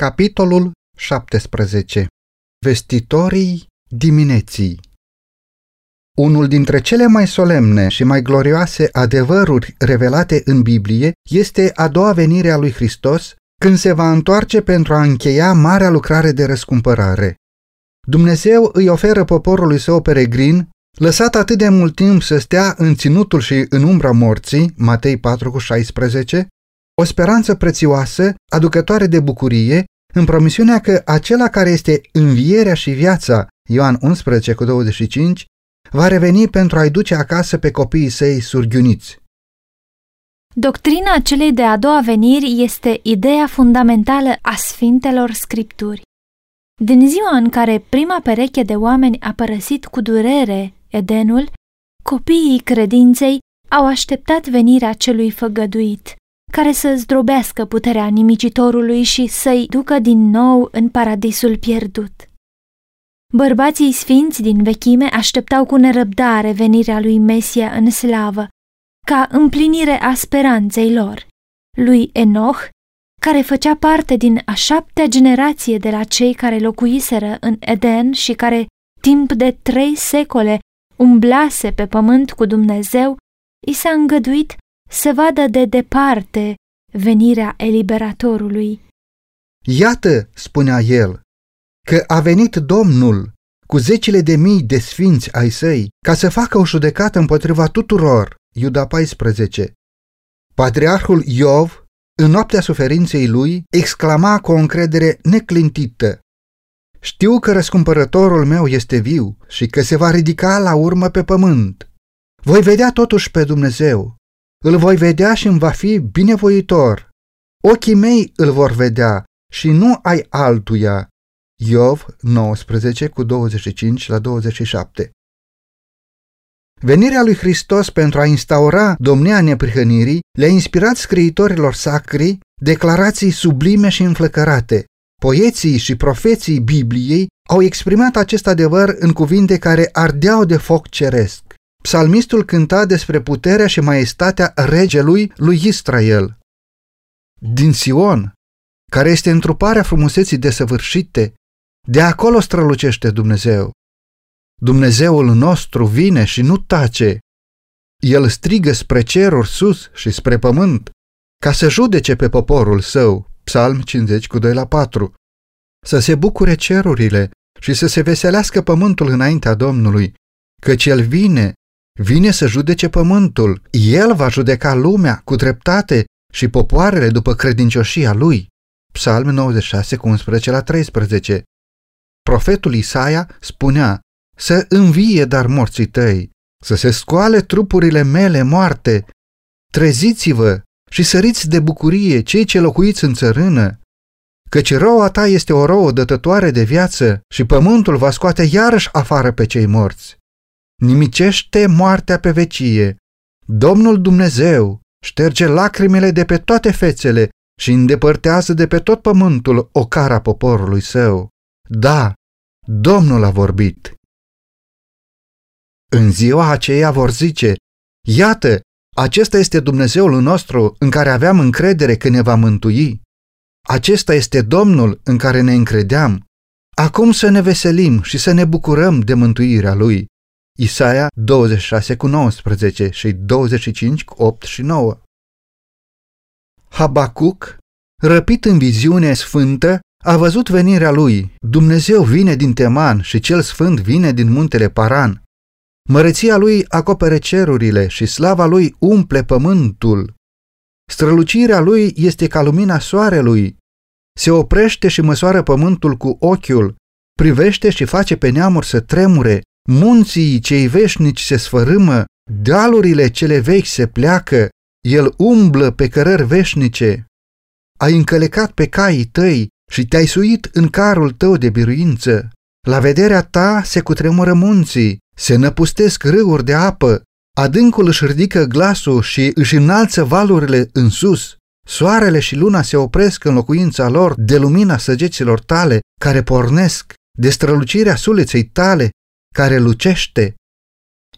Capitolul 17 Vestitorii dimineții Unul dintre cele mai solemne și mai glorioase adevăruri revelate în Biblie este a doua venire a lui Hristos, când se va întoarce pentru a încheia marea lucrare de răscumpărare. Dumnezeu îi oferă poporului său peregrin, lăsat atât de mult timp să stea în ținutul și în umbra morții, Matei 4,16, o speranță prețioasă, aducătoare de bucurie, în promisiunea că acela care este învierea și viața, Ioan 11 cu 25, va reveni pentru a-i duce acasă pe copiii săi surghiuniți. Doctrina celei de a doua veniri este ideea fundamentală a Sfintelor Scripturi. Din ziua în care prima pereche de oameni a părăsit cu durere Edenul, copiii credinței au așteptat venirea celui făgăduit, care să zdrobească puterea nimicitorului și să-i ducă din nou în paradisul pierdut. Bărbații sfinți din vechime așteptau cu nerăbdare venirea lui Mesia în slavă, ca împlinire a speranței lor. Lui Enoch, care făcea parte din a șaptea generație de la cei care locuiseră în Eden și care, timp de trei secole, umblase pe pământ cu Dumnezeu, i s-a îngăduit să vadă de departe venirea eliberatorului. Iată, spunea el, că a venit Domnul cu zecile de mii de sfinți ai săi ca să facă o judecată împotriva tuturor. Iuda 14. Patriarhul Iov, în noaptea suferinței lui, exclama cu o încredere neclintită. Știu că răscumpărătorul meu este viu și că se va ridica la urmă pe pământ. Voi vedea totuși pe Dumnezeu îl voi vedea și îmi va fi binevoitor. Ochii mei îl vor vedea și nu ai altuia. Iov 19 cu 25 la 27 Venirea lui Hristos pentru a instaura domnia neprihănirii le-a inspirat scriitorilor sacri declarații sublime și înflăcărate. Poeții și profeții Bibliei au exprimat acest adevăr în cuvinte care ardeau de foc ceresc. Psalmistul cânta despre puterea și maestatea regelui lui Israel. Din Sion, care este întruparea frumuseții desăvârșite, de acolo strălucește Dumnezeu. Dumnezeul nostru vine și nu tace. El strigă spre ceruri sus și spre pământ, ca să judece pe poporul său. Psalm 50 cu 2 la 4. Să se bucure cerurile și să se veselească pământul înaintea Domnului, căci El vine vine să judece pământul. El va judeca lumea cu dreptate și popoarele după credincioșia lui. Psalm 96 cu 11 la 13 Profetul Isaia spunea, să învie dar morții tăi, să se scoale trupurile mele moarte, treziți-vă și săriți de bucurie cei ce locuiți în țărână, căci roa ta este o rouă dătătoare de viață și pământul va scoate iarăși afară pe cei morți nimicește moartea pe vecie. Domnul Dumnezeu șterge lacrimile de pe toate fețele și îndepărtează de pe tot pământul o cara poporului său. Da, Domnul a vorbit. În ziua aceea vor zice, iată, acesta este Dumnezeul nostru în care aveam încredere că ne va mântui. Acesta este Domnul în care ne încredeam. Acum să ne veselim și să ne bucurăm de mântuirea Lui. Isaia 26 cu 19 și 25 cu 8 și 9. Habacuc, răpit în viziune sfântă, a văzut venirea lui. Dumnezeu vine din Teman și cel sfânt vine din muntele Paran. Măreția lui acopere cerurile și slava lui umple pământul. Strălucirea lui este ca lumina soarelui. Se oprește și măsoară pământul cu ochiul, privește și face pe neamuri să tremure, munții cei veșnici se sfărâmă, dealurile cele vechi se pleacă, el umblă pe cărări veșnice. Ai încălecat pe caii tăi și te-ai suit în carul tău de biruință. La vederea ta se cutremură munții, se năpustesc râuri de apă, adâncul își ridică glasul și își înalță valurile în sus. Soarele și luna se opresc în locuința lor de lumina săgeților tale care pornesc, de strălucirea suleței tale care lucește.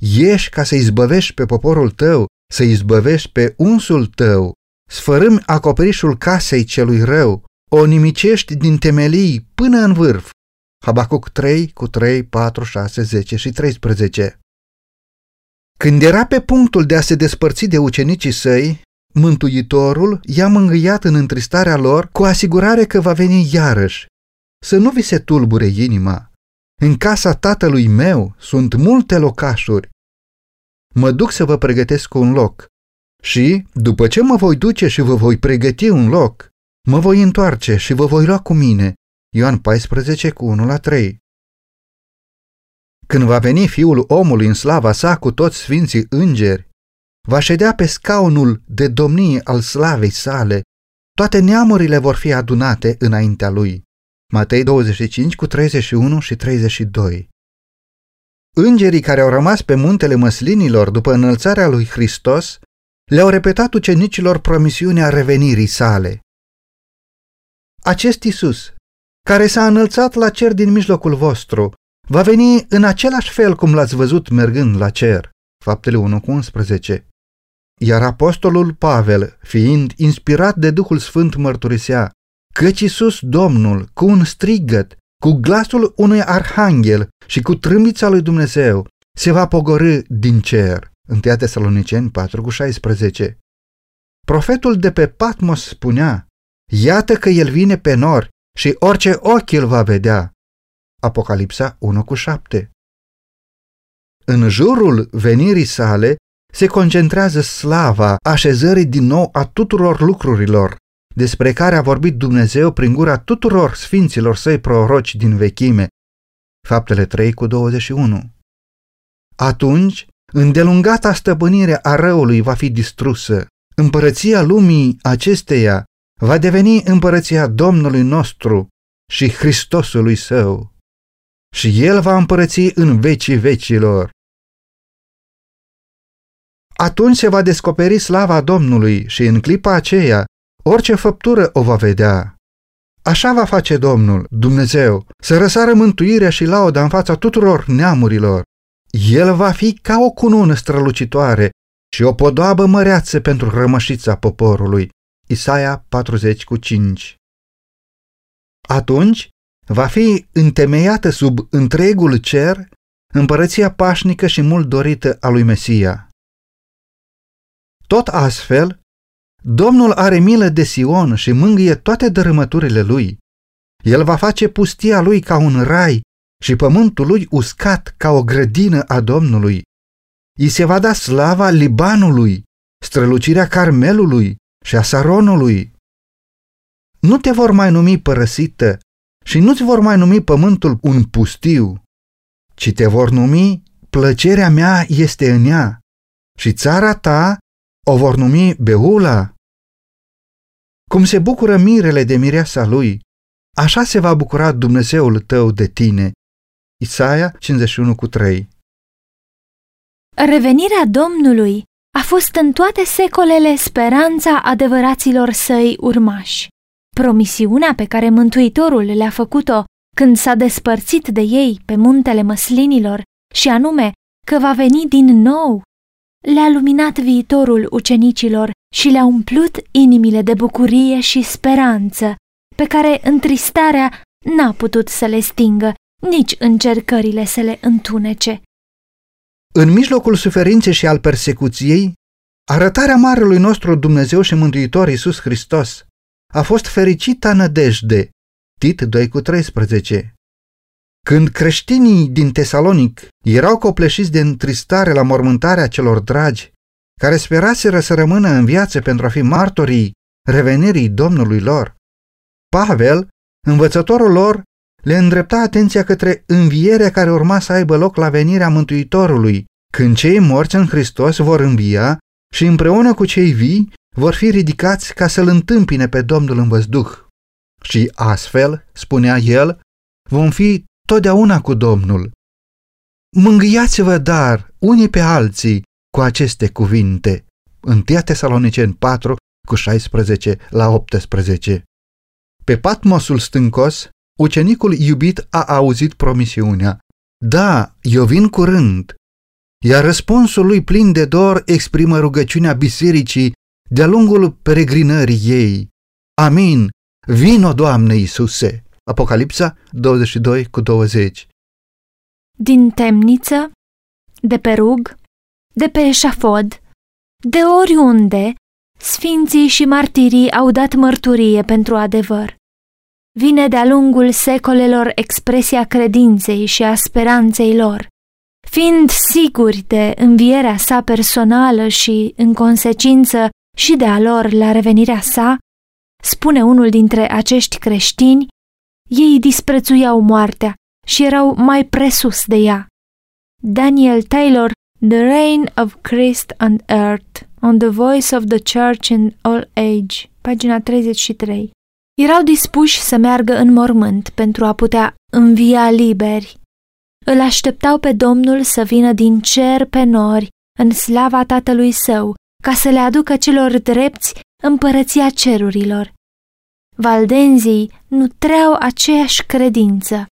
Ieși ca să izbăvești pe poporul tău, să izbăvești pe unsul tău, sfărâmi acoperișul casei celui rău, o nimicești din temelii până în vârf. Habacuc 3 cu 3, 4, 6, 10 și 13. Când era pe punctul de a se despărți de ucenicii săi, Mântuitorul i-a mângâiat în întristarea lor cu asigurare că va veni iarăși. Să nu vi se tulbure inima. În casa tatălui meu sunt multe locașuri. Mă duc să vă pregătesc un loc. Și, după ce mă voi duce și vă voi pregăti un loc, mă voi întoarce și vă voi lua cu mine. Ioan 14 cu 1 la 3 Când va veni Fiul omului în slava sa cu toți sfinții îngeri, va ședea pe scaunul de domnie al slavei sale, toate neamurile vor fi adunate înaintea lui. Matei 25 cu 31 și 32 Îngerii care au rămas pe muntele măslinilor după înălțarea lui Hristos le-au repetat ucenicilor promisiunea revenirii sale. Acest Isus, care s-a înălțat la cer din mijlocul vostru, va veni în același fel cum l-ați văzut mergând la cer. Faptele 1 cu 11. Iar apostolul Pavel, fiind inspirat de Duhul Sfânt, mărturisea, căci Iisus Domnul, cu un strigăt, cu glasul unui arhanghel și cu trâmbița lui Dumnezeu, se va pogorâ din cer. 1 Tesaloniceni 4 cu 16. Profetul de pe Patmos spunea, Iată că el vine pe nori și orice ochi îl va vedea. Apocalipsa 1 cu 7. În jurul venirii sale se concentrează slava așezării din nou a tuturor lucrurilor, despre care a vorbit Dumnezeu prin gura tuturor sfinților săi proroci din vechime. Faptele 3 cu 21. Atunci, îndelungata stăpânire a răului va fi distrusă. Împărăția lumii acesteia va deveni împărăția Domnului nostru și Hristosului său. Și el va împărăți în vecii vecilor. Atunci se va descoperi slava Domnului și în clipa aceea orice făptură o va vedea. Așa va face Domnul, Dumnezeu, să răsară mântuirea și lauda în fața tuturor neamurilor. El va fi ca o cunună strălucitoare și o podoabă măreață pentru rămășița poporului. Isaia 40 cu 5 Atunci va fi întemeiată sub întregul cer împărăția pașnică și mult dorită a lui Mesia. Tot astfel, Domnul are milă de Sion și mângâie toate dărâmăturile lui. El va face pustia lui ca un rai și pământul lui uscat ca o grădină a Domnului. I se va da slava Libanului, strălucirea Carmelului și a Saronului. Nu te vor mai numi părăsită și nu-ți vor mai numi pământul un pustiu, ci te vor numi plăcerea mea este în ea și țara ta o vor numi Beula. Cum se bucură mirele de mireasa lui, așa se va bucura Dumnezeul tău de tine. Isaia 51 cu 3 Revenirea Domnului a fost în toate secolele speranța adevăraților săi urmași. Promisiunea pe care Mântuitorul le-a făcut-o când s-a despărțit de ei pe muntele măslinilor și anume că va veni din nou le-a luminat viitorul ucenicilor și le-a umplut inimile de bucurie și speranță, pe care întristarea n-a putut să le stingă, nici încercările să le întunece. În mijlocul suferinței și al persecuției, arătarea Marelui nostru Dumnezeu și Mântuitor Iisus Hristos a fost fericită nădejde, Tit 2 cu 13. Când creștinii din Tesalonic erau copleșiți de întristare la mormântarea celor dragi, care speraseră să rămână în viață pentru a fi martorii revenirii Domnului lor, Pavel, învățătorul lor, le îndrepta atenția către învierea care urma să aibă loc la venirea Mântuitorului, când cei morți în Hristos vor învia și împreună cu cei vii vor fi ridicați ca să-L întâmpine pe Domnul în văzduh. Și astfel, spunea el, vom fi totdeauna cu Domnul. Mângâiați-vă dar unii pe alții cu aceste cuvinte. 1 Tesaloniceni 4 cu 16 la 18. Pe Patmosul stâncos, ucenicul iubit a auzit promisiunea. Da, eu vin curând. Iar răspunsul lui plin de dor exprimă rugăciunea bisericii de-a lungul peregrinării ei. Amin, Vino, Doamne Iisuse! Apocalipsa 22 cu 20 Din temniță, de pe rug, de pe eșafod, de oriunde, sfinții și martirii au dat mărturie pentru adevăr. Vine de-a lungul secolelor expresia credinței și a speranței lor, fiind siguri de învierea sa personală și, în consecință, și de a lor la revenirea sa, spune unul dintre acești creștini, ei disprețuiau moartea și erau mai presus de ea. Daniel Taylor, The Reign of Christ on Earth, on the Voice of the Church in All Age, pagina 33. Erau dispuși să meargă în mormânt pentru a putea învia liberi. Îl așteptau pe Domnul să vină din cer pe nori, în slava Tatălui Său, ca să le aducă celor drepți împărăția cerurilor. Valdenzii nutreau aceeași credință.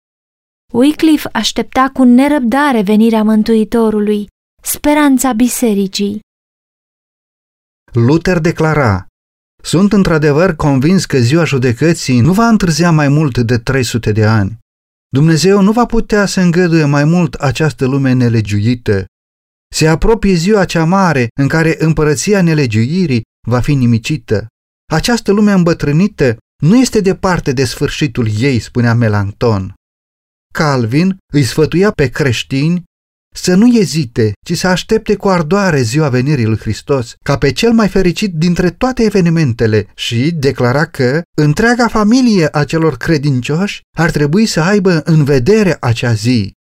Wycliffe aștepta cu nerăbdare venirea Mântuitorului, speranța bisericii. Luther declara, Sunt într-adevăr convins că ziua judecății nu va întârzia mai mult de 300 de ani. Dumnezeu nu va putea să îngăduie mai mult această lume nelegiuită. Se apropie ziua cea mare în care împărăția nelegiuirii va fi nimicită. Această lume îmbătrânită nu este departe de sfârșitul ei, spunea Melanchthon. Calvin îi sfătuia pe creștini să nu ezite, ci să aștepte cu ardoare ziua venirii lui Hristos, ca pe cel mai fericit dintre toate evenimentele și declara că întreaga familie a celor credincioși ar trebui să aibă în vedere acea zi.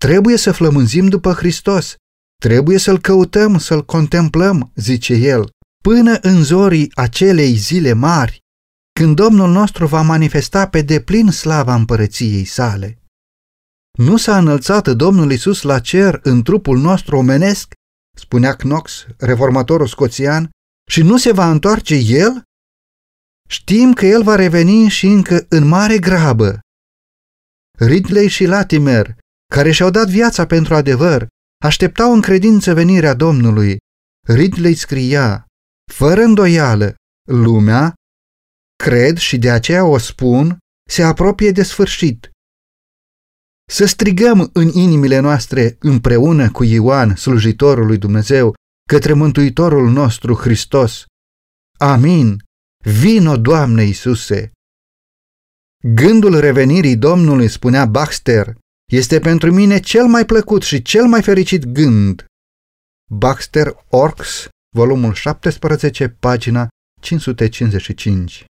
Trebuie să flămânzim după Hristos, trebuie să-L căutăm, să-L contemplăm, zice el, până în zorii acelei zile mari, când Domnul nostru va manifesta pe deplin slava împărăției sale. Nu s-a înălțat Domnul Isus la cer în trupul nostru omenesc, spunea Knox, reformatorul scoțian, și nu se va întoarce El? Știm că El va reveni și încă în mare grabă. Ridley și Latimer, care și-au dat viața pentru adevăr, așteptau în credință venirea Domnului. Ridley scria, fără îndoială, lumea, cred și de aceea o spun, se apropie de sfârșit să strigăm în inimile noastre împreună cu Ioan, slujitorul lui Dumnezeu, către Mântuitorul nostru Hristos. Amin! Vino, Doamne Iisuse! Gândul revenirii Domnului, spunea Baxter, este pentru mine cel mai plăcut și cel mai fericit gând. Baxter Orks, volumul 17, pagina 555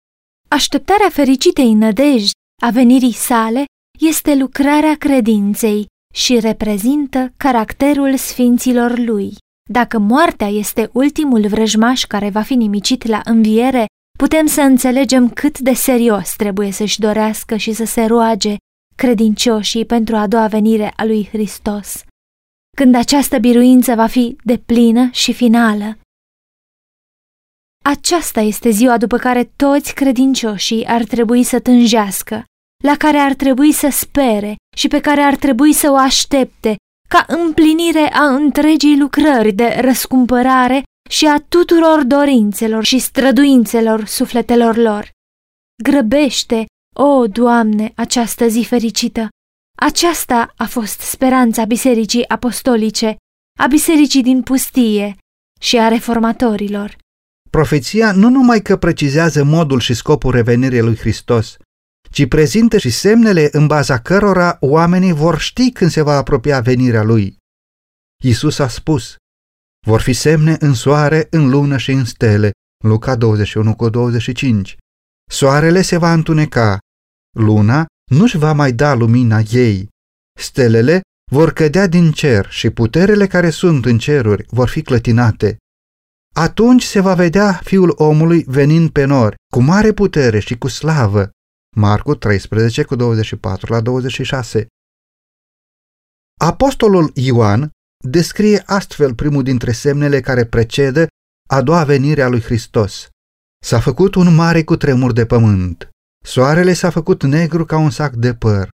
Așteptarea fericitei nădejdi a venirii sale este lucrarea credinței și reprezintă caracterul sfinților lui. Dacă moartea este ultimul vrăjmaș care va fi nimicit la înviere, putem să înțelegem cât de serios trebuie să-și dorească și să se roage credincioșii pentru a doua venire a lui Hristos, când această biruință va fi deplină și finală. Aceasta este ziua după care toți credincioșii ar trebui să tânjească, la care ar trebui să spere și pe care ar trebui să o aștepte ca împlinire a întregii lucrări de răscumpărare și a tuturor dorințelor și străduințelor sufletelor lor. Grăbește, o, Doamne, această zi fericită! Aceasta a fost speranța Bisericii Apostolice, a Bisericii din pustie și a reformatorilor. Profeția nu numai că precizează modul și scopul revenirii lui Hristos, ci prezintă și semnele în baza cărora oamenii vor ști când se va apropia venirea lui. Isus a spus, vor fi semne în soare, în lună și în stele, Luca 21 cu 25. Soarele se va întuneca, luna nu-și va mai da lumina ei, stelele vor cădea din cer și puterele care sunt în ceruri vor fi clătinate. Atunci se va vedea fiul omului venind pe nori, cu mare putere și cu slavă. Marcu 13 cu 24 la 26. Apostolul Ioan descrie astfel primul dintre semnele care precedă a doua venire a lui Hristos. S-a făcut un mare cutremur de pământ. Soarele s-a făcut negru ca un sac de păr.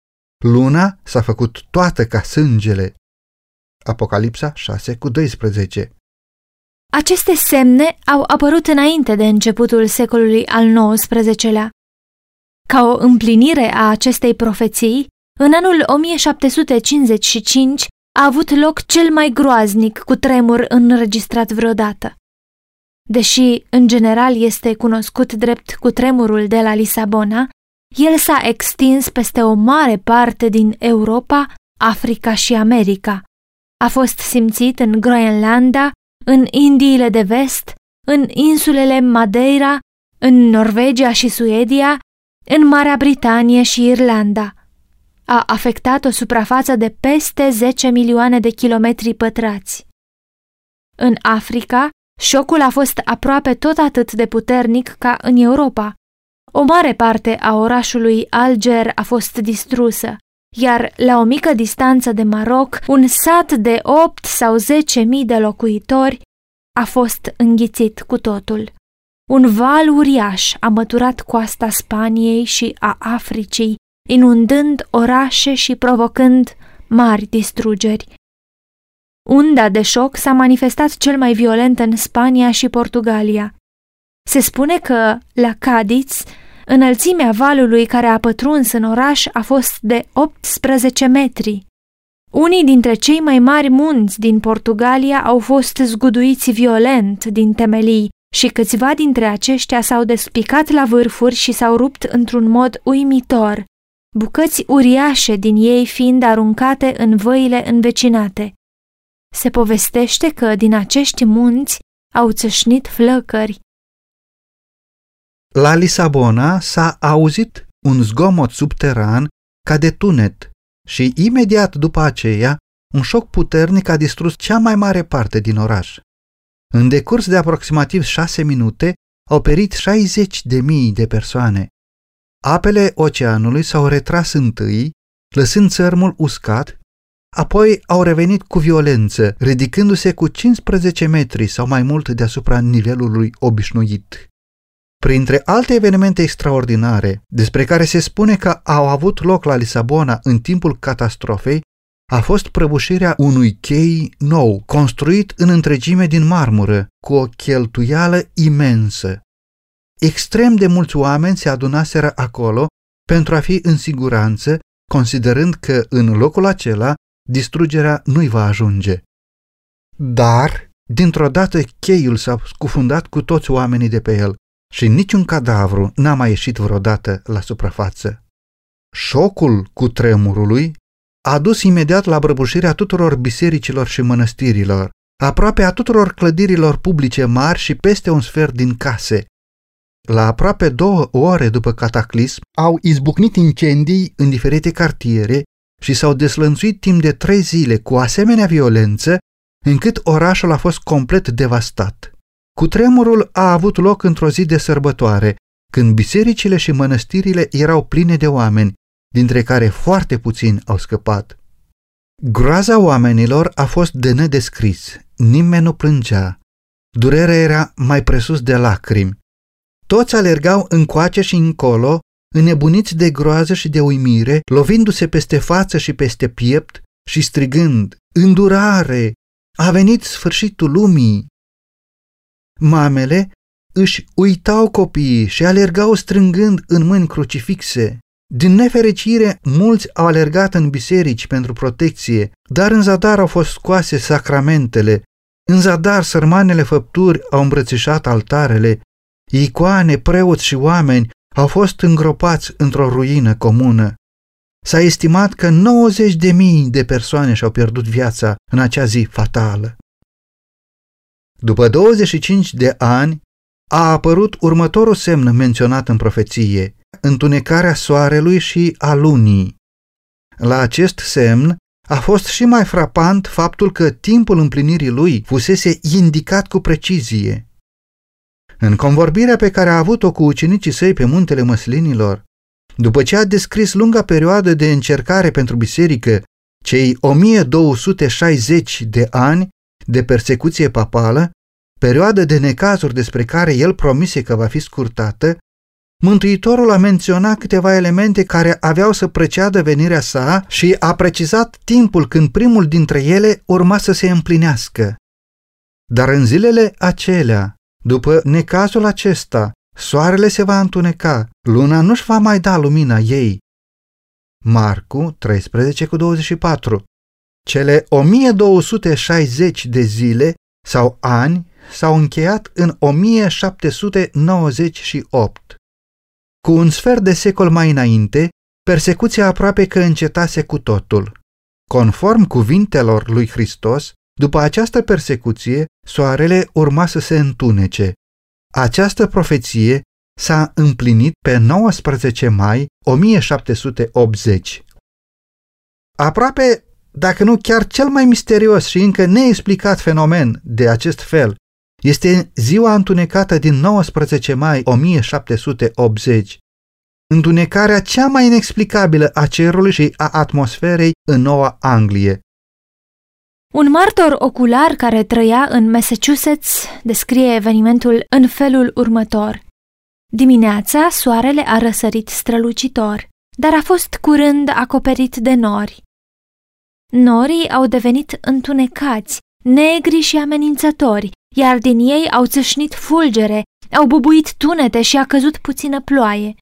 Luna s-a făcut toată ca sângele. Apocalipsa 6 cu 12 Aceste semne au apărut înainte de începutul secolului al XIX-lea. Ca o împlinire a acestei profeții, în anul 1755 a avut loc cel mai groaznic cu tremur înregistrat vreodată. Deși, în general, este cunoscut drept cu tremurul de la Lisabona, el s-a extins peste o mare parte din Europa, Africa și America. A fost simțit în Groenlanda, în Indiile de vest, în insulele Madeira, în Norvegia și Suedia, în Marea Britanie și Irlanda. A afectat o suprafață de peste 10 milioane de kilometri pătrați. În Africa, șocul a fost aproape tot atât de puternic ca în Europa. O mare parte a orașului Alger a fost distrusă, iar la o mică distanță de Maroc, un sat de 8 sau 10 mii de locuitori a fost înghițit cu totul. Un val uriaș a măturat coasta Spaniei și a Africii, inundând orașe și provocând mari distrugeri. Unda de șoc s-a manifestat cel mai violent în Spania și Portugalia. Se spune că, la Cadiz, înălțimea valului care a pătruns în oraș a fost de 18 metri. Unii dintre cei mai mari munți din Portugalia au fost zguduiți violent din temelii și câțiva dintre aceștia s-au despicat la vârfuri și s-au rupt într-un mod uimitor, bucăți uriașe din ei fiind aruncate în văile învecinate. Se povestește că din acești munți au țâșnit flăcări. La Lisabona s-a auzit un zgomot subteran ca de tunet și imediat după aceea un șoc puternic a distrus cea mai mare parte din oraș. În decurs de aproximativ șase minute au perit 60 de mii de persoane. Apele oceanului s-au retras întâi, lăsând țărmul uscat, apoi au revenit cu violență, ridicându-se cu 15 metri sau mai mult deasupra nivelului obișnuit. Printre alte evenimente extraordinare, despre care se spune că au avut loc la Lisabona în timpul catastrofei, a fost prăbușirea unui chei nou, construit în întregime din marmură, cu o cheltuială imensă. Extrem de mulți oameni se adunaseră acolo pentru a fi în siguranță, considerând că în locul acela distrugerea nu-i va ajunge. Dar, dintr-o dată, cheiul s-a scufundat cu toți oamenii de pe el și niciun cadavru n-a mai ieșit vreodată la suprafață. Șocul cu tremurului a dus imediat la brăbușirea tuturor bisericilor și mănăstirilor, aproape a tuturor clădirilor publice mari și peste un sfert din case. La aproape două ore după cataclism au izbucnit incendii în diferite cartiere și s-au deslănțuit timp de trei zile cu asemenea violență încât orașul a fost complet devastat. Cutremurul a avut loc într-o zi de sărbătoare, când bisericile și mănăstirile erau pline de oameni, dintre care foarte puțini au scăpat. Groaza oamenilor a fost de nedescris, nimeni nu plângea. Durerea era mai presus de lacrimi. Toți alergau încoace și încolo, înnebuniți de groază și de uimire, lovindu-se peste față și peste piept și strigând, Îndurare! A venit sfârșitul lumii! Mamele își uitau copiii și alergau strângând în mâini crucifixe. Din nefericire, mulți au alergat în biserici pentru protecție, dar în zadar au fost scoase sacramentele, în zadar sărmanele făpturi au îmbrățișat altarele, icoane, preoți și oameni au fost îngropați într-o ruină comună. S-a estimat că 90 de mii de persoane și-au pierdut viața în acea zi fatală. După 25 de ani, a apărut următorul semn menționat în profeție, întunecarea soarelui și a lunii. La acest semn a fost și mai frapant faptul că timpul împlinirii lui fusese indicat cu precizie. În convorbirea pe care a avut-o cu ucenicii săi pe muntele măslinilor, după ce a descris lunga perioadă de încercare pentru biserică, cei 1260 de ani de persecuție papală, perioadă de necazuri despre care el promise că va fi scurtată, Mântuitorul a menționat câteva elemente care aveau să preceadă venirea sa și a precizat timpul când primul dintre ele urma să se împlinească. Dar în zilele acelea, după necazul acesta, soarele se va întuneca, luna nu-și va mai da lumina ei. Marcu 13 cu 24 Cele 1260 de zile sau ani s-au încheiat în 1798. Cu un sfert de secol mai înainte, persecuția aproape că încetase cu totul. Conform cuvintelor lui Hristos, după această persecuție, soarele urma să se întunece. Această profeție s-a împlinit pe 19 mai 1780. Aproape, dacă nu chiar cel mai misterios și încă neexplicat fenomen de acest fel, este ziua întunecată din 19 mai 1780, întunecarea cea mai inexplicabilă a cerului și a atmosferei în Noua Anglie. Un martor ocular care trăia în Massachusetts descrie evenimentul în felul următor. Dimineața, soarele a răsărit strălucitor, dar a fost curând acoperit de nori. Norii au devenit întunecați, negri și amenințători, iar din ei au țâșnit fulgere, au bubuit tunete și a căzut puțină ploaie.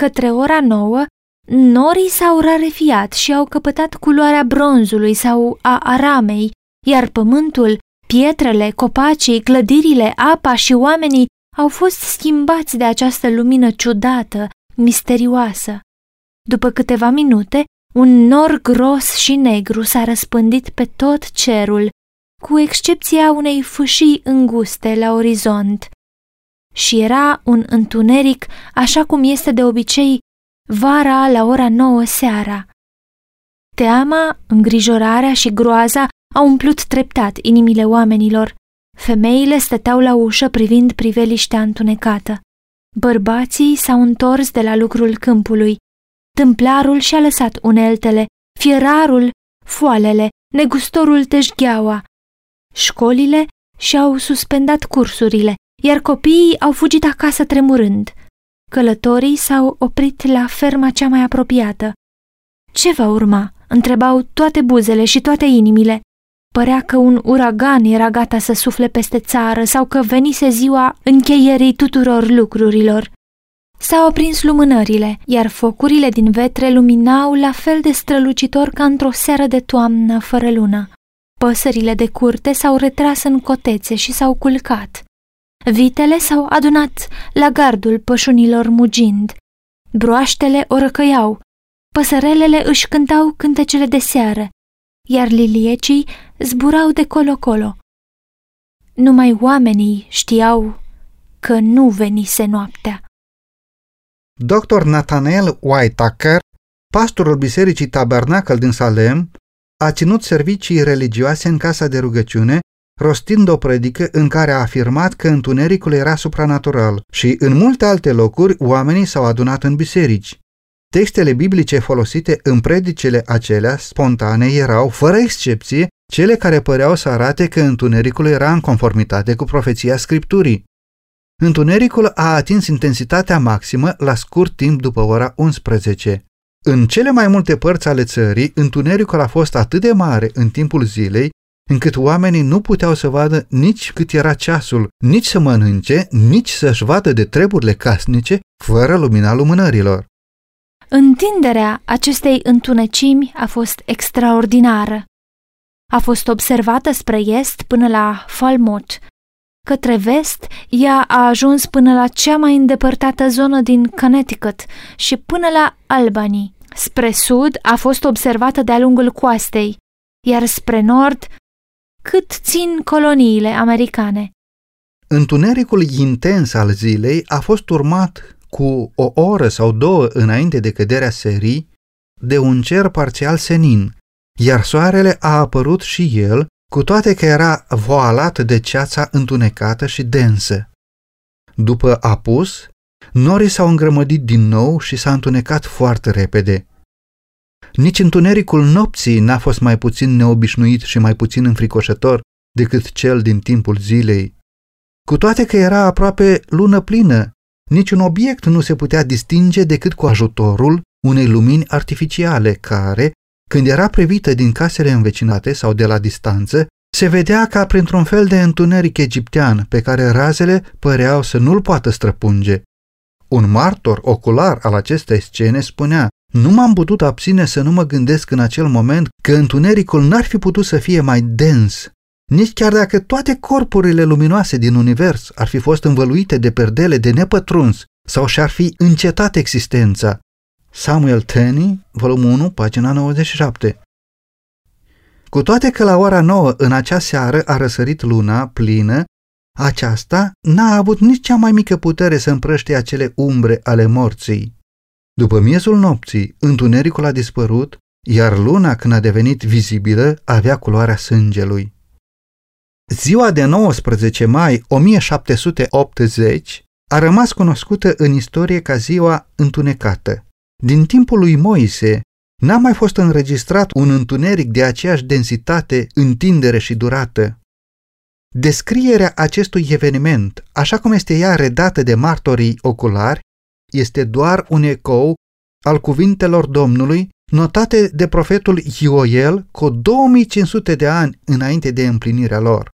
Către ora nouă, norii s-au rarefiat și au căpătat culoarea bronzului sau a aramei, iar pământul, pietrele, copacii, clădirile, apa și oamenii au fost schimbați de această lumină ciudată, misterioasă. După câteva minute, un nor gros și negru s-a răspândit pe tot cerul, cu excepția unei fâșii înguste la orizont. Și era un întuneric așa cum este de obicei vara la ora nouă seara. Teama, îngrijorarea și groaza au umplut treptat inimile oamenilor. Femeile stăteau la ușă privind priveliștea întunecată. Bărbații s-au întors de la lucrul câmpului. Tâmplarul și-a lăsat uneltele, fierarul, foalele, negustorul teșgheaua. Școlile și-au suspendat cursurile, iar copiii au fugit acasă tremurând. Călătorii s-au oprit la ferma cea mai apropiată. Ce va urma? întrebau toate buzele și toate inimile. Părea că un uragan era gata să sufle peste țară sau că venise ziua încheierii tuturor lucrurilor. S-au aprins lumânările, iar focurile din vetre luminau la fel de strălucitor ca într-o seară de toamnă fără lună. Păsările de curte s-au retras în cotețe și s-au culcat. Vitele s-au adunat la gardul pășunilor mugind. Broaștele o răcăiau, păsărelele își cântau cântecele de seară, iar liliecii zburau de colo-colo. Numai oamenii știau că nu venise noaptea. Dr. Nathaniel Whitaker, pastorul Bisericii Tabernacle din Salem, a ținut servicii religioase în casa de rugăciune, rostind o predică în care a afirmat că întunericul era supranatural și în multe alte locuri oamenii s-au adunat în biserici. Textele biblice folosite în predicele acelea spontane erau, fără excepție, cele care păreau să arate că întunericul era în conformitate cu profeția Scripturii. Întunericul a atins intensitatea maximă la scurt timp după ora 11. În cele mai multe părți ale țării, întunericul a fost atât de mare în timpul zilei, încât oamenii nu puteau să vadă nici cât era ceasul, nici să mănânce, nici să-și vadă de treburile casnice, fără lumina lumânărilor. Întinderea acestei întunecimi a fost extraordinară. A fost observată spre est până la Falmouth. Către vest, ea a ajuns până la cea mai îndepărtată zonă din Connecticut și până la Albany. Spre sud a fost observată de-a lungul coastei, iar spre nord cât țin coloniile americane. Întunericul intens al zilei a fost urmat cu o oră sau două înainte de căderea serii de un cer parțial senin, iar soarele a apărut și el, cu toate că era voalat de ceața întunecată și densă. După apus, norii s-au îngrămădit din nou și s-a întunecat foarte repede. Nici întunericul nopții n-a fost mai puțin neobișnuit și mai puțin înfricoșător decât cel din timpul zilei. Cu toate că era aproape lună plină, niciun obiect nu se putea distinge decât cu ajutorul unei lumini artificiale care, când era privită din casele învecinate sau de la distanță, se vedea ca printr-un fel de întuneric egiptean pe care razele păreau să nu-l poată străpunge. Un martor ocular al acestei scene spunea, nu m-am putut abține să nu mă gândesc în acel moment că întunericul n-ar fi putut să fie mai dens, nici chiar dacă toate corpurile luminoase din univers ar fi fost învăluite de perdele de nepătruns sau și-ar fi încetat existența. Samuel Tenney, volumul 1, pagina 97 Cu toate că la ora 9 în acea seară a răsărit luna plină, aceasta n-a avut nici cea mai mică putere să împrăște acele umbre ale morții. După miezul nopții, întunericul a dispărut, iar luna, când a devenit vizibilă, avea culoarea sângelui. Ziua de 19 mai 1780 a rămas cunoscută în istorie ca ziua întunecată. Din timpul lui Moise, n-a mai fost înregistrat un întuneric de aceeași densitate, întindere și durată. Descrierea acestui eveniment, așa cum este ea redată de martorii oculari, este doar un ecou al cuvintelor Domnului notate de profetul Ioel cu 2500 de ani înainte de împlinirea lor.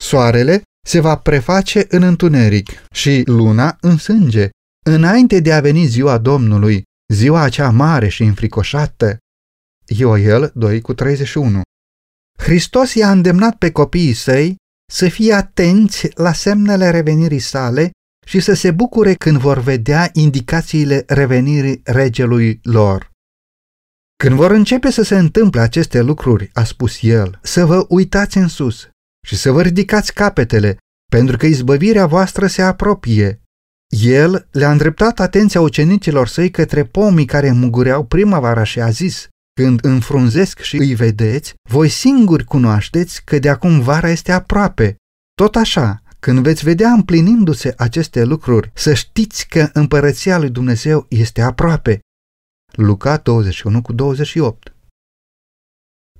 Soarele se va preface în întuneric și luna în sânge, înainte de a veni ziua Domnului, ziua acea mare și înfricoșată. Ioel 2 cu 31 Hristos i-a îndemnat pe copiii săi să fie atenți la semnele revenirii sale și să se bucure când vor vedea indicațiile revenirii regelui lor. Când vor începe să se întâmple aceste lucruri, a spus el, să vă uitați în sus și să vă ridicați capetele, pentru că izbăvirea voastră se apropie. El le-a îndreptat atenția ucenicilor săi către pomii care mugureau primăvara și a zis, când înfrunzesc și îi vedeți, voi singuri cunoașteți că de acum vara este aproape. Tot așa, când veți vedea împlinindu-se aceste lucruri, să știți că împărăția lui Dumnezeu este aproape. Luca 21 cu 28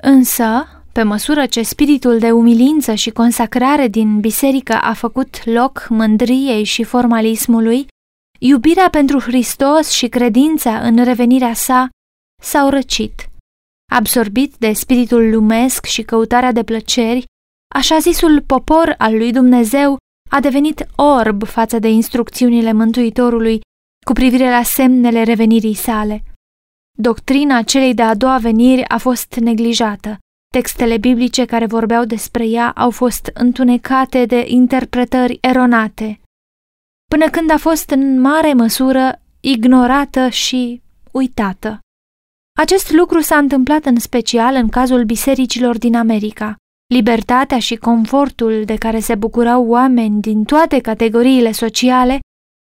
Însă, pe măsură ce spiritul de umilință și consacrare din biserică a făcut loc mândriei și formalismului, iubirea pentru Hristos și credința în revenirea sa s-au răcit. Absorbit de spiritul lumesc și căutarea de plăceri, așa zisul popor al lui Dumnezeu a devenit orb față de instrucțiunile Mântuitorului cu privire la semnele revenirii sale. Doctrina celei de-a doua veniri a fost neglijată. Textele biblice care vorbeau despre ea au fost întunecate de interpretări eronate, până când a fost în mare măsură ignorată și uitată. Acest lucru s-a întâmplat în special în cazul bisericilor din America. Libertatea și confortul de care se bucurau oameni din toate categoriile sociale,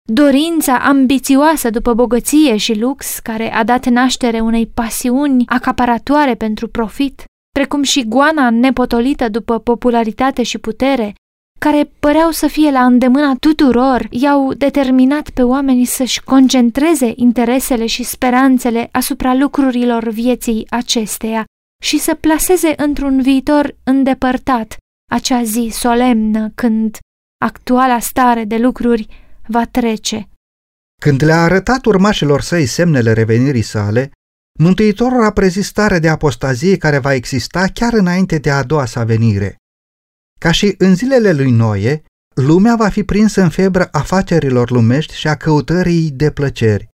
dorința ambițioasă după bogăție și lux care a dat naștere unei pasiuni acaparatoare pentru profit, precum și goana nepotolită după popularitate și putere, care păreau să fie la îndemâna tuturor, i-au determinat pe oameni să-și concentreze interesele și speranțele asupra lucrurilor vieții acesteia și să plaseze într-un viitor îndepărtat acea zi solemnă când actuala stare de lucruri va trece. Când le-a arătat urmașilor săi semnele revenirii sale, Mântuitorul a prezis starea de apostazie care va exista chiar înainte de a doua sa venire. Ca și în zilele lui Noe, lumea va fi prinsă în febră afacerilor lumești și a căutării de plăceri,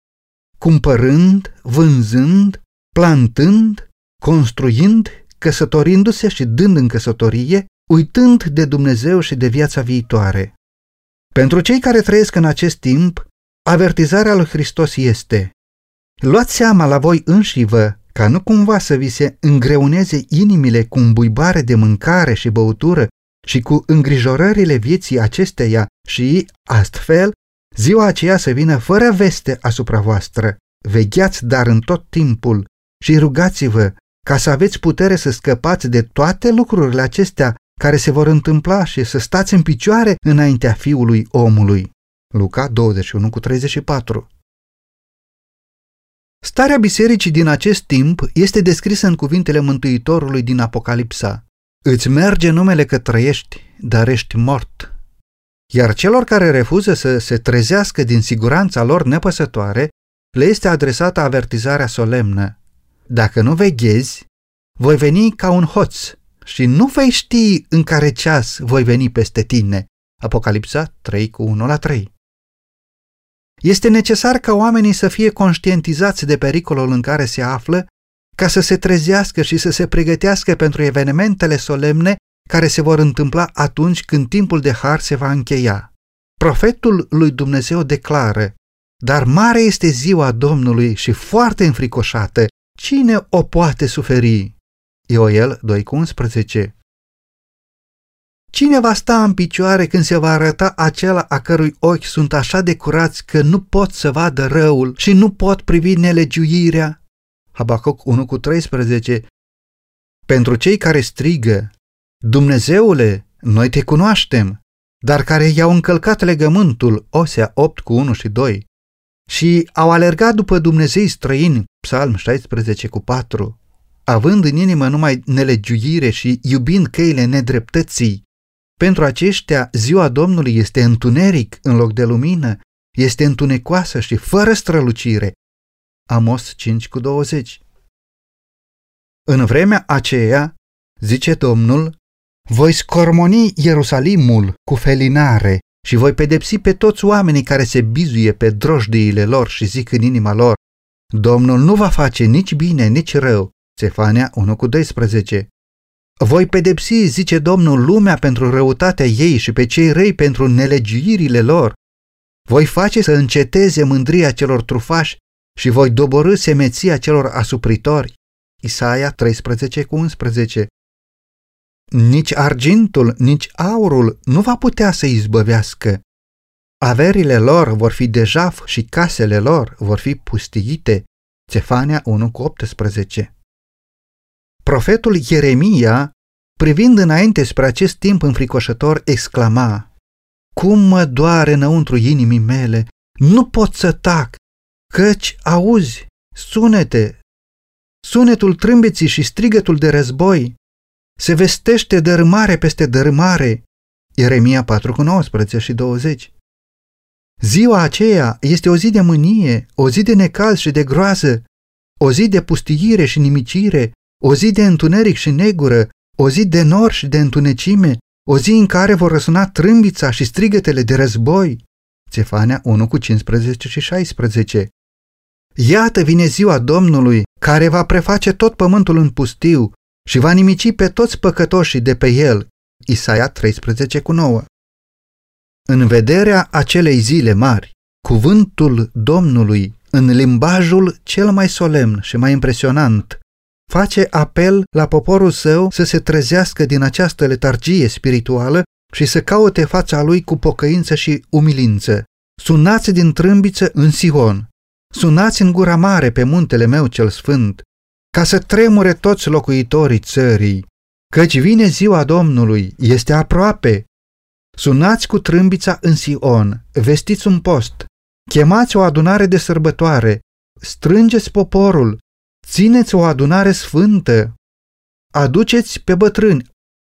cumpărând, vânzând, plantând, construind, căsătorindu-se și dând în căsătorie, uitând de Dumnezeu și de viața viitoare. Pentru cei care trăiesc în acest timp, avertizarea lui Hristos este Luați seama la voi înșivă ca nu cumva să vi se îngreuneze inimile cu îmbuibare de mâncare și băutură și cu îngrijorările vieții acesteia și, astfel, ziua aceea să vină fără veste asupra voastră. Vegheați dar în tot timpul și rugați-vă ca să aveți putere să scăpați de toate lucrurile acestea care se vor întâmpla și să stați în picioare înaintea Fiului omului. Luca 21 cu 34 Starea bisericii din acest timp este descrisă în cuvintele Mântuitorului din Apocalipsa. Îți merge numele că trăiești, dar ești mort. Iar celor care refuză să se trezească din siguranța lor nepăsătoare, le este adresată avertizarea solemnă. Dacă nu veghezi, voi veni ca un hoț și nu vei ști în care ceas voi veni peste tine. Apocalipsa 3 cu 1 la 3. Este necesar ca oamenii să fie conștientizați de pericolul în care se află ca să se trezească și să se pregătească pentru evenimentele solemne care se vor întâmpla atunci când timpul de har se va încheia. Profetul lui Dumnezeu declară, dar mare este ziua Domnului și foarte înfricoșată, cine o poate suferi? Ioel 2,11 Cine va sta în picioare când se va arăta acela a cărui ochi sunt așa de curați că nu pot să vadă răul și nu pot privi nelegiuirea? Habacuc 1 cu 13 Pentru cei care strigă, Dumnezeule, noi te cunoaștem, dar care i-au încălcat legământul, Osea 8 cu 1 și 2, și au alergat după Dumnezei străini, Psalm 16 cu 4, având în inimă numai nelegiuire și iubind căile nedreptății. Pentru aceștia, ziua Domnului este întuneric în loc de lumină, este întunecoasă și fără strălucire. Amos 5 cu 20 În vremea aceea, zice Domnul, voi scormoni Ierusalimul cu felinare și voi pedepsi pe toți oamenii care se bizuie pe drojdiile lor și zic în inima lor, Domnul nu va face nici bine, nici rău. Cefania 1 cu 12 Voi pedepsi, zice Domnul, lumea pentru răutatea ei și pe cei răi pentru nelegiuirile lor. Voi face să înceteze mândria celor trufași și voi doborâ semeția celor asupritori. Isaia 13 cu 11 nici argintul, nici aurul nu va putea să izbăvească. Averile lor vor fi de jaf și casele lor vor fi pustiite. Cefania 1 cu 18 Profetul Ieremia, privind înainte spre acest timp înfricoșător, exclama Cum mă doare înăuntru inimii mele, nu pot să tac, căci auzi sunete, sunetul trâmbeții și strigătul de război, se vestește dărâmare peste dărâmare. Ieremia 4 cu 19 și 20. Ziua aceea este o zi de mânie, o zi de necaz și de groază, o zi de pustiire și nimicire, o zi de întuneric și negură, o zi de nor și de întunecime, o zi în care vor răsuna trâmbița și strigătele de război. Cefania 1 cu 15 și 16. Iată vine ziua Domnului, care va preface tot pământul în pustiu, și va nimici pe toți păcătoșii de pe el. Isaia 13 cu 9. În vederea acelei zile mari, cuvântul Domnului, în limbajul cel mai solemn și mai impresionant, face apel la poporul său să se trezească din această letargie spirituală și să caute fața lui cu pocăință și umilință. Sunați din trâmbiță în Sion, sunați în gura mare pe muntele meu cel sfânt, ca să tremure toți locuitorii țării, căci vine ziua Domnului, este aproape. Sunați cu trâmbița în Sion, vestiți un post, chemați o adunare de sărbătoare, strângeți poporul, țineți o adunare sfântă, aduceți pe bătrâni,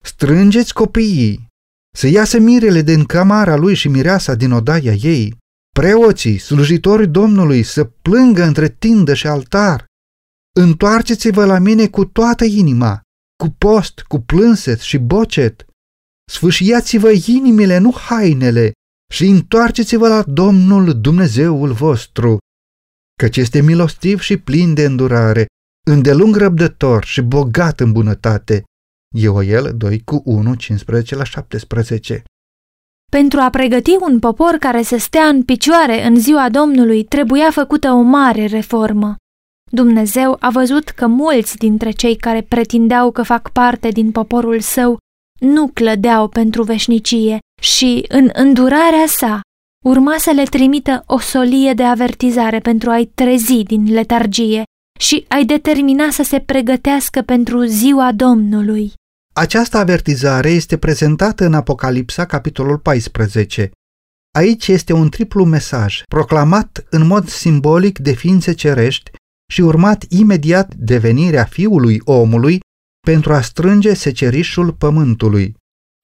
strângeți copiii, să iasă mirele din camara lui și mireasa din odaia ei, preoții, slujitorii Domnului să plângă între tindă și altar, Întoarceți-vă la mine cu toată inima, cu post, cu plânset și bocet. Sfâșiați-vă inimile, nu hainele, și întoarceți-vă la Domnul Dumnezeul vostru, căci este milostiv și plin de îndurare, îndelung răbdător și bogat în bunătate. Ioel 2 cu 1, 15 la 17 Pentru a pregăti un popor care să stea în picioare în ziua Domnului, trebuia făcută o mare reformă. Dumnezeu a văzut că mulți dintre cei care pretindeau că fac parte din poporul său nu clădeau pentru veșnicie și, în îndurarea sa, urma să le trimită o solie de avertizare pentru a-i trezi din letargie și a-i determina să se pregătească pentru ziua Domnului. Această avertizare este prezentată în Apocalipsa, capitolul 14. Aici este un triplu mesaj, proclamat în mod simbolic de ființe cerești și urmat imediat devenirea fiului omului pentru a strânge secerișul pământului.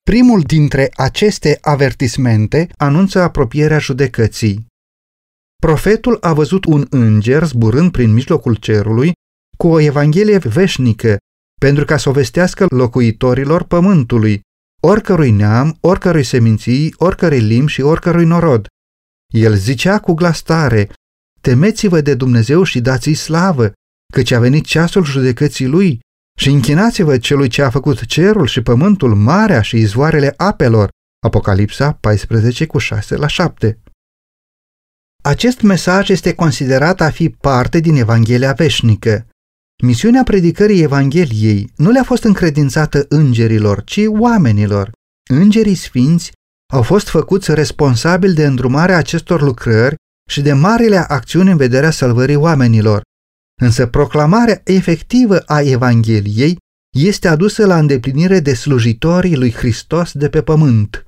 Primul dintre aceste avertismente anunță apropierea judecății. Profetul a văzut un înger zburând prin mijlocul cerului cu o evanghelie veșnică, pentru ca să o vestească locuitorilor pământului, oricărui neam, oricărui seminții, oricărui limbi și oricărui norod. El zicea cu glas tare, temeți-vă de Dumnezeu și dați-i slavă, căci a venit ceasul judecății lui și închinați-vă celui ce a făcut cerul și pământul, marea și izvoarele apelor. Apocalipsa 14 cu 6 la 7 Acest mesaj este considerat a fi parte din Evanghelia veșnică. Misiunea predicării Evangheliei nu le-a fost încredințată îngerilor, ci oamenilor. Îngerii sfinți au fost făcuți responsabili de îndrumarea acestor lucrări și de marile acțiuni în vederea salvării oamenilor. Însă proclamarea efectivă a Evangheliei este adusă la îndeplinire de slujitorii lui Hristos de pe pământ.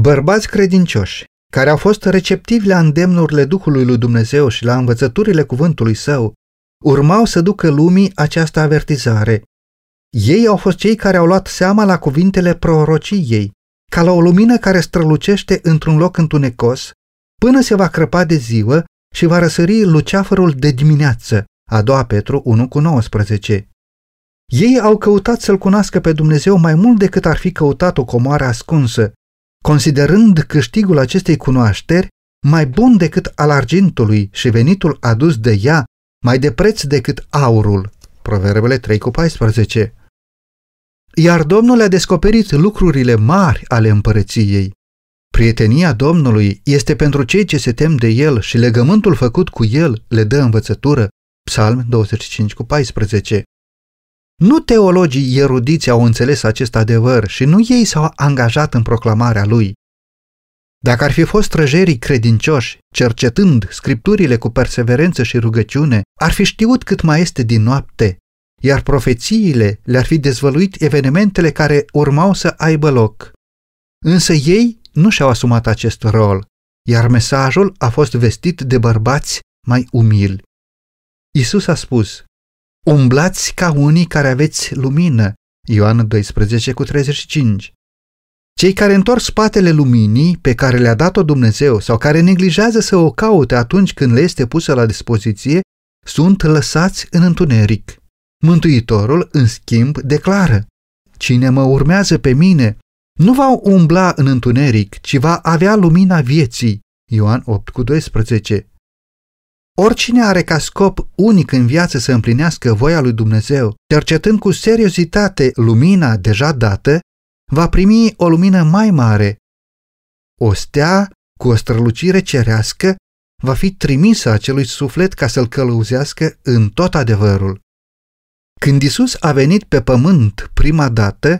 Bărbați credincioși, care au fost receptivi la îndemnurile Duhului lui Dumnezeu și la învățăturile cuvântului său, urmau să ducă lumii această avertizare. Ei au fost cei care au luat seama la cuvintele prorociei, ca la o lumină care strălucește într-un loc întunecos, până se va crăpa de ziua și va răsări luceafărul de dimineață, a doua Petru 1 cu 19. Ei au căutat să-L cunoască pe Dumnezeu mai mult decât ar fi căutat o comoară ascunsă, considerând câștigul acestei cunoașteri mai bun decât al argintului și venitul adus de ea mai de preț decât aurul. Proverbele 3 cu 14. Iar Domnul a descoperit lucrurile mari ale împărăției. Prietenia Domnului este pentru cei ce se tem de El și legământul făcut cu El le dă învățătură. Psalm 25 cu 14. Nu teologii erudiți au înțeles acest adevăr și nu ei s-au angajat în proclamarea lui. Dacă ar fi fost străjerii credincioși, cercetând scripturile cu perseverență și rugăciune, ar fi știut cât mai este din noapte, iar profețiile le-ar fi dezvăluit evenimentele care urmau să aibă loc. Însă ei nu și-au asumat acest rol, iar mesajul a fost vestit de bărbați mai umili. Isus a spus, Umblați ca unii care aveți lumină, Ioan 12 cu 35. Cei care întorc spatele luminii pe care le-a dat-o Dumnezeu sau care neglijează să o caute atunci când le este pusă la dispoziție, sunt lăsați în întuneric. Mântuitorul, în schimb, declară, Cine mă urmează pe mine nu va umbla în întuneric, ci va avea lumina vieții. Ioan 8 cu 12. Oricine are ca scop unic în viață să împlinească voia lui Dumnezeu, cercetând cu seriozitate lumina deja dată, va primi o lumină mai mare. O stea cu o strălucire cerească va fi trimisă acelui suflet ca să-l călăuzească în tot adevărul. Când Isus a venit pe pământ prima dată,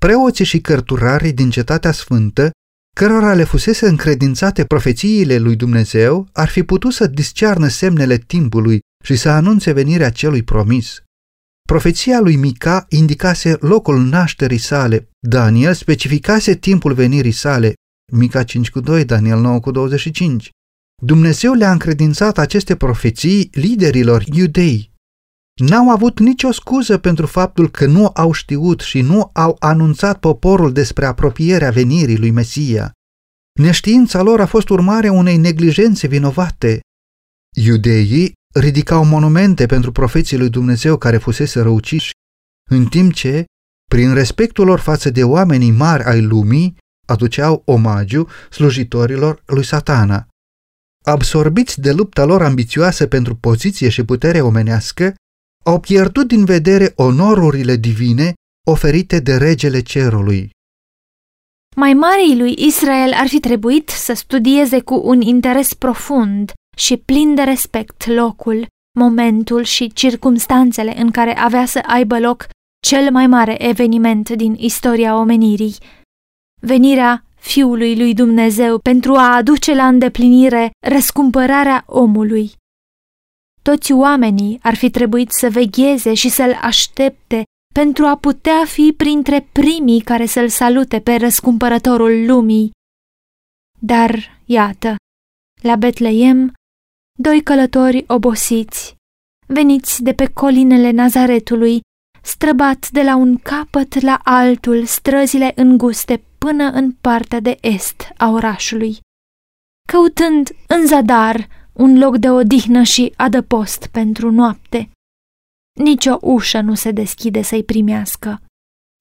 preoții și cărturarii din Cetatea Sfântă, cărora le fusese încredințate profețiile lui Dumnezeu, ar fi putut să discearnă semnele timpului și să anunțe venirea celui promis. Profeția lui Mica indicase locul nașterii sale, Daniel specificase timpul venirii sale, Mica 5 cu 2, Daniel 9 cu 25. Dumnezeu le-a încredințat aceste profeții liderilor iudei. N-au avut nicio scuză pentru faptul că nu au știut și nu au anunțat poporul despre apropierea venirii lui Mesia. Neștiința lor a fost urmare unei neglijențe vinovate. Iudeii ridicau monumente pentru profeții lui Dumnezeu care fusese răuciși, în timp ce, prin respectul lor față de oamenii mari ai lumii, aduceau omagiu slujitorilor lui satana. Absorbiți de lupta lor ambițioasă pentru poziție și putere omenească, au pierdut din vedere onorurile divine oferite de regele cerului. Mai marii lui Israel ar fi trebuit să studieze cu un interes profund și plin de respect locul, momentul și circumstanțele în care avea să aibă loc cel mai mare eveniment din istoria omenirii, venirea Fiului lui Dumnezeu pentru a aduce la îndeplinire răscumpărarea omului. Toți oamenii ar fi trebuit să vegheze și să-l aștepte pentru a putea fi printre primii care să-l salute pe răscumpărătorul lumii. Dar, iată, la Betleem, doi călători obosiți, veniți de pe colinele Nazaretului, străbat de la un capăt la altul străzile înguste până în partea de est a orașului, căutând în zadar un loc de odihnă și adăpost pentru noapte. Nici o ușă nu se deschide să-i primească.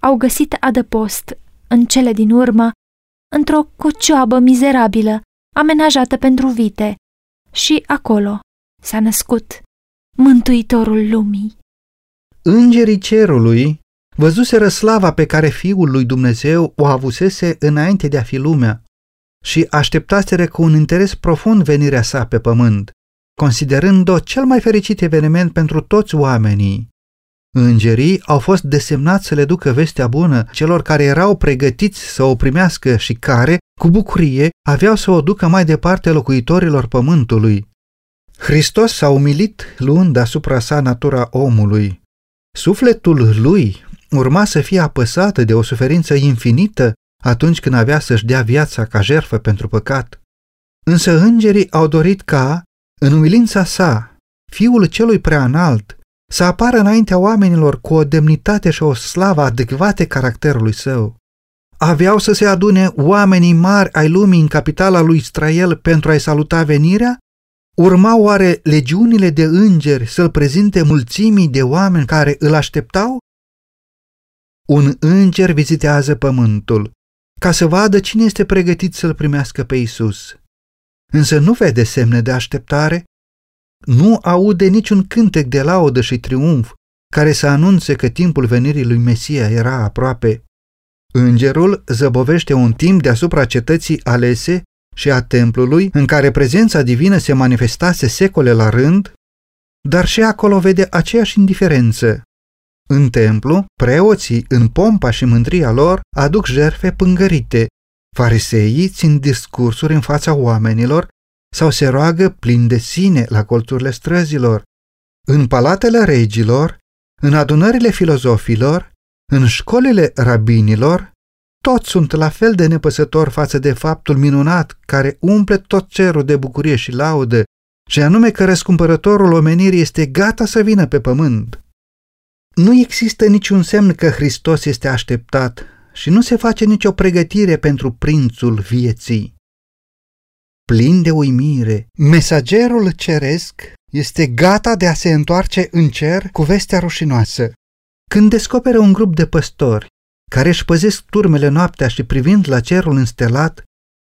Au găsit adăpost, în cele din urmă, într-o cocioabă mizerabilă, amenajată pentru vite, și acolo s-a născut Mântuitorul lumii. Îngerii cerului văzuseră slava pe care Fiul lui Dumnezeu o avusese înainte de a fi lumea și așteptaseră cu un interes profund venirea sa pe pământ, considerând-o cel mai fericit eveniment pentru toți oamenii. Îngerii au fost desemnați să le ducă vestea bună celor care erau pregătiți să o primească și care, cu bucurie, aveau să o ducă mai departe locuitorilor pământului. Hristos s-a umilit luând asupra sa natura omului. Sufletul lui urma să fie apăsată de o suferință infinită atunci când avea să-și dea viața ca jertfă pentru păcat. Însă îngerii au dorit ca, în umilința sa, Fiul celui prea înalt, să apară înaintea oamenilor cu o demnitate și o slavă adecvate caracterului său. Aveau să se adune oamenii mari ai lumii în capitala lui Israel pentru a-i saluta venirea? Urmau oare legiunile de îngeri să-l prezinte mulțimii de oameni care îl așteptau? Un înger vizitează pământul ca să vadă cine este pregătit să-l primească pe Isus. Însă nu vede semne de așteptare, nu aude niciun cântec de laudă și triumf care să anunțe că timpul venirii lui Mesia era aproape. Îngerul zăbovește un timp deasupra cetății alese și a templului în care prezența divină se manifestase secole la rând, dar și acolo vede aceeași indiferență. În templu, preoții, în pompa și mândria lor, aduc jerfe pângărite. Fariseii țin discursuri în fața oamenilor sau se roagă plin de sine la colțurile străzilor. În palatele regilor, în adunările filozofilor, în școlile rabinilor, toți sunt la fel de nepăsători față de faptul minunat care umple tot cerul de bucurie și laudă, și anume că răscumpărătorul omenirii este gata să vină pe pământ. Nu există niciun semn că Hristos este așteptat și nu se face nicio pregătire pentru prințul vieții. Plin de uimire, mesagerul ceresc este gata de a se întoarce în cer cu vestea rușinoasă. Când descoperă un grup de păstori care își păzesc turmele noaptea și privind la cerul înstelat,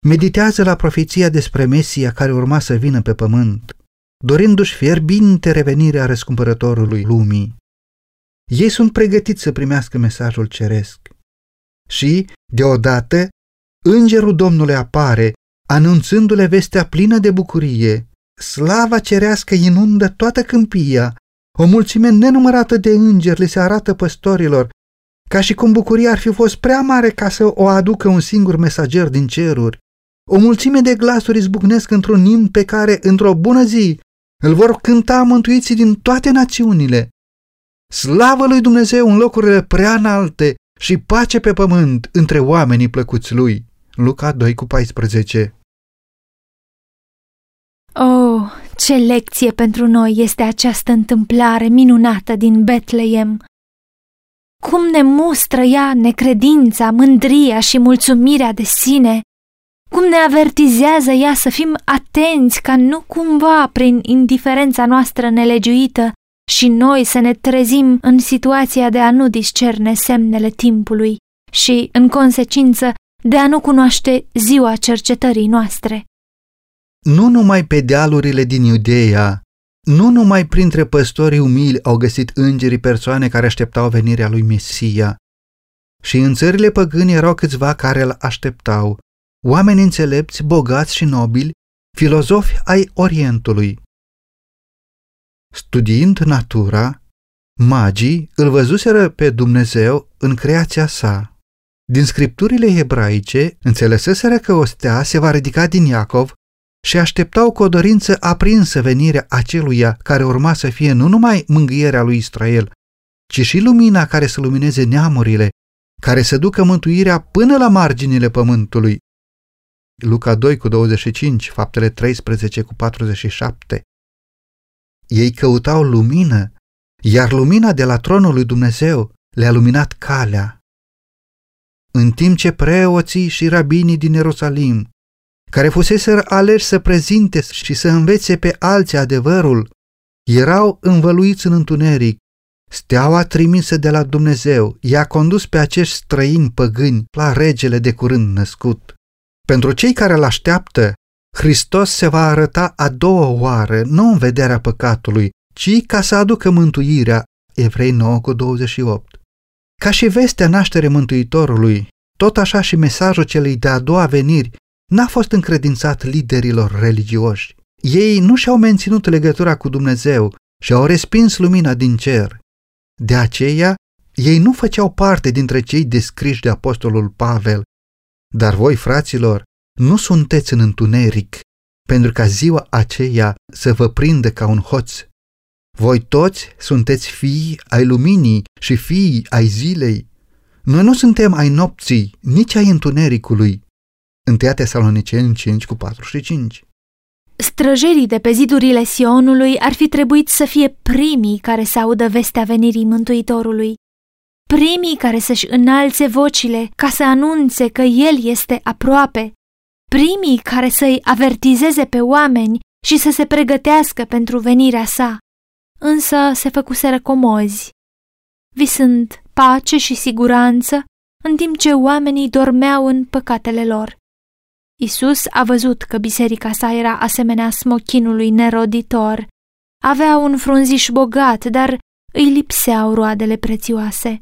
meditează la profeția despre Mesia care urma să vină pe pământ, dorindu-și fierbinte revenirea răscumpărătorului lumii. Ei sunt pregătiți să primească mesajul ceresc. Și, deodată, îngerul Domnului apare, anunțându-le vestea plină de bucurie. Slava cerească inundă toată câmpia, o mulțime nenumărată de îngeri le se arată păstorilor, ca și cum bucuria ar fi fost prea mare ca să o aducă un singur mesager din ceruri. O mulțime de glasuri izbucnesc într-un imn pe care, într-o bună zi, îl vor cânta mântuiții din toate națiunile. Slavă lui Dumnezeu în locurile prea înalte și pace pe pământ între oamenii plăcuți lui. Luca 2 cu 14 Oh, ce lecție pentru noi este această întâmplare minunată din Betleem! Cum ne mustră ea necredința, mândria și mulțumirea de sine! Cum ne avertizează ea să fim atenți ca nu cumva prin indiferența noastră nelegiuită și noi să ne trezim în situația de a nu discerne semnele timpului și, în consecință, de a nu cunoaște ziua cercetării noastre. Nu numai pe dealurile din Iudeea, nu numai printre păstorii umili au găsit îngerii persoane care așteptau venirea lui Mesia, și în țările păgâni erau câțiva care îl așteptau, oameni înțelepți, bogați și nobili, filozofi ai Orientului. Studiind natura, magii îl văzuseră pe Dumnezeu în creația sa. Din scripturile ebraice înțeleseseră că o stea se va ridica din Iacov și așteptau cu o dorință aprinsă venirea aceluia care urma să fie nu numai mângâierea lui Israel, ci și lumina care să lumineze neamurile, care să ducă mântuirea până la marginile pământului. Luca 2 cu 25, faptele 13 cu 47. Ei căutau lumină, iar lumina de la tronul lui Dumnezeu le-a luminat calea. În timp ce preoții și rabinii din Ierusalim, care fuseseră aleși să prezinte și să învețe pe alții adevărul, erau învăluiți în întuneric, Steaua trimisă de la Dumnezeu i-a condus pe acești străini păgâni la regele de curând născut. Pentru cei care îl așteaptă, Hristos se va arăta a doua oară, nu în vederea păcatului, ci ca să aducă mântuirea, Evrei 9 cu 28. Ca și vestea naștere Mântuitorului, tot așa și mesajul celei de-a doua veniri n-a fost încredințat liderilor religioși. Ei nu și-au menținut legătura cu Dumnezeu și au respins lumina din cer. De aceea, ei nu făceau parte dintre cei descriși de apostolul Pavel. Dar voi, fraților, nu sunteți în întuneric, pentru ca ziua aceea să vă prindă ca un hoț. Voi toți sunteți fii ai luminii și fii ai zilei. Noi nu suntem ai nopții, nici ai întunericului. 1 Tesaloniceni 5 cu 4 și 5 Străjerii de pe zidurile Sionului ar fi trebuit să fie primii care să audă vestea venirii Mântuitorului, primii care să-și înalțe vocile ca să anunțe că El este aproape, primii care să-i avertizeze pe oameni și să se pregătească pentru venirea sa. Însă se făcuseră comozi, visând pace și siguranță, în timp ce oamenii dormeau în păcatele lor. Isus a văzut că biserica sa era asemenea smochinului neroditor. Avea un frunziș bogat, dar îi lipseau roadele prețioase.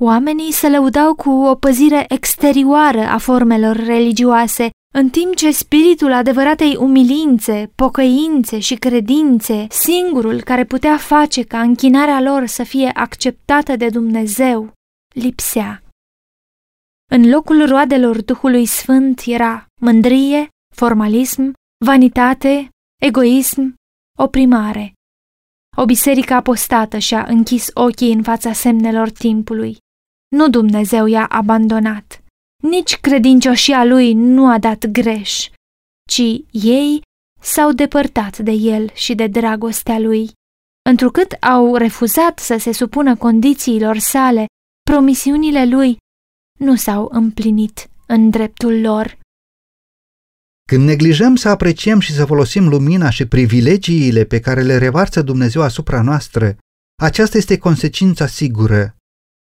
Oamenii se lăudau cu o păzire exterioară a formelor religioase, în timp ce spiritul adevăratei umilințe, pocăințe și credințe, singurul care putea face ca închinarea lor să fie acceptată de Dumnezeu, lipsea. În locul roadelor Duhului Sfânt era mândrie, formalism, vanitate, egoism, oprimare. O biserică apostată și-a închis ochii în fața semnelor timpului. Nu Dumnezeu i-a abandonat. Nici credincioșia lui nu a dat greș, ci ei s-au depărtat de el și de dragostea lui. Întrucât au refuzat să se supună condițiilor sale, promisiunile lui nu s-au împlinit în dreptul lor. Când neglijăm să apreciem și să folosim lumina și privilegiile pe care le revarsă Dumnezeu asupra noastră, aceasta este consecința sigură.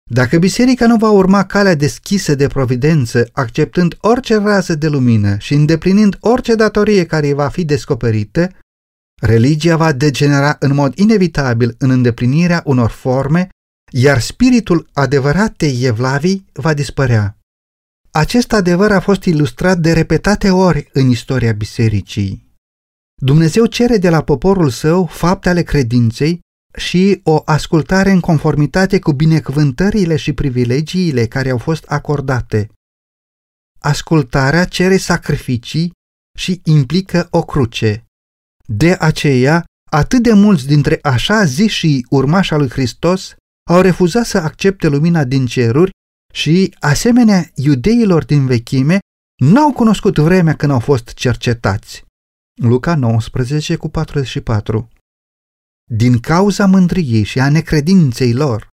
Dacă biserica nu va urma calea deschisă de providență, acceptând orice rază de lumină și îndeplinind orice datorie care îi va fi descoperită, religia va degenera în mod inevitabil în îndeplinirea unor forme iar spiritul adevăratei Evlavii va dispărea. Acest adevăr a fost ilustrat de repetate ori în istoria bisericii. Dumnezeu cere de la poporul său fapte ale credinței și o ascultare în conformitate cu binecuvântările și privilegiile care au fost acordate. Ascultarea cere sacrificii și implică o cruce. De aceea, atât de mulți dintre așa zi și urmașa lui Hristos au refuzat să accepte lumina din ceruri și, asemenea iudeilor din vechime, n-au cunoscut vremea când au fost cercetați. Luca 19 cu 44 Din cauza mândriei și a necredinței lor,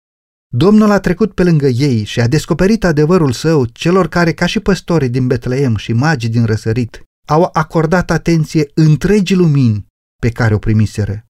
Domnul a trecut pe lângă ei și a descoperit adevărul său celor care, ca și păstorii din Betleem și magii din răsărit, au acordat atenție întregii lumini pe care o primiseră.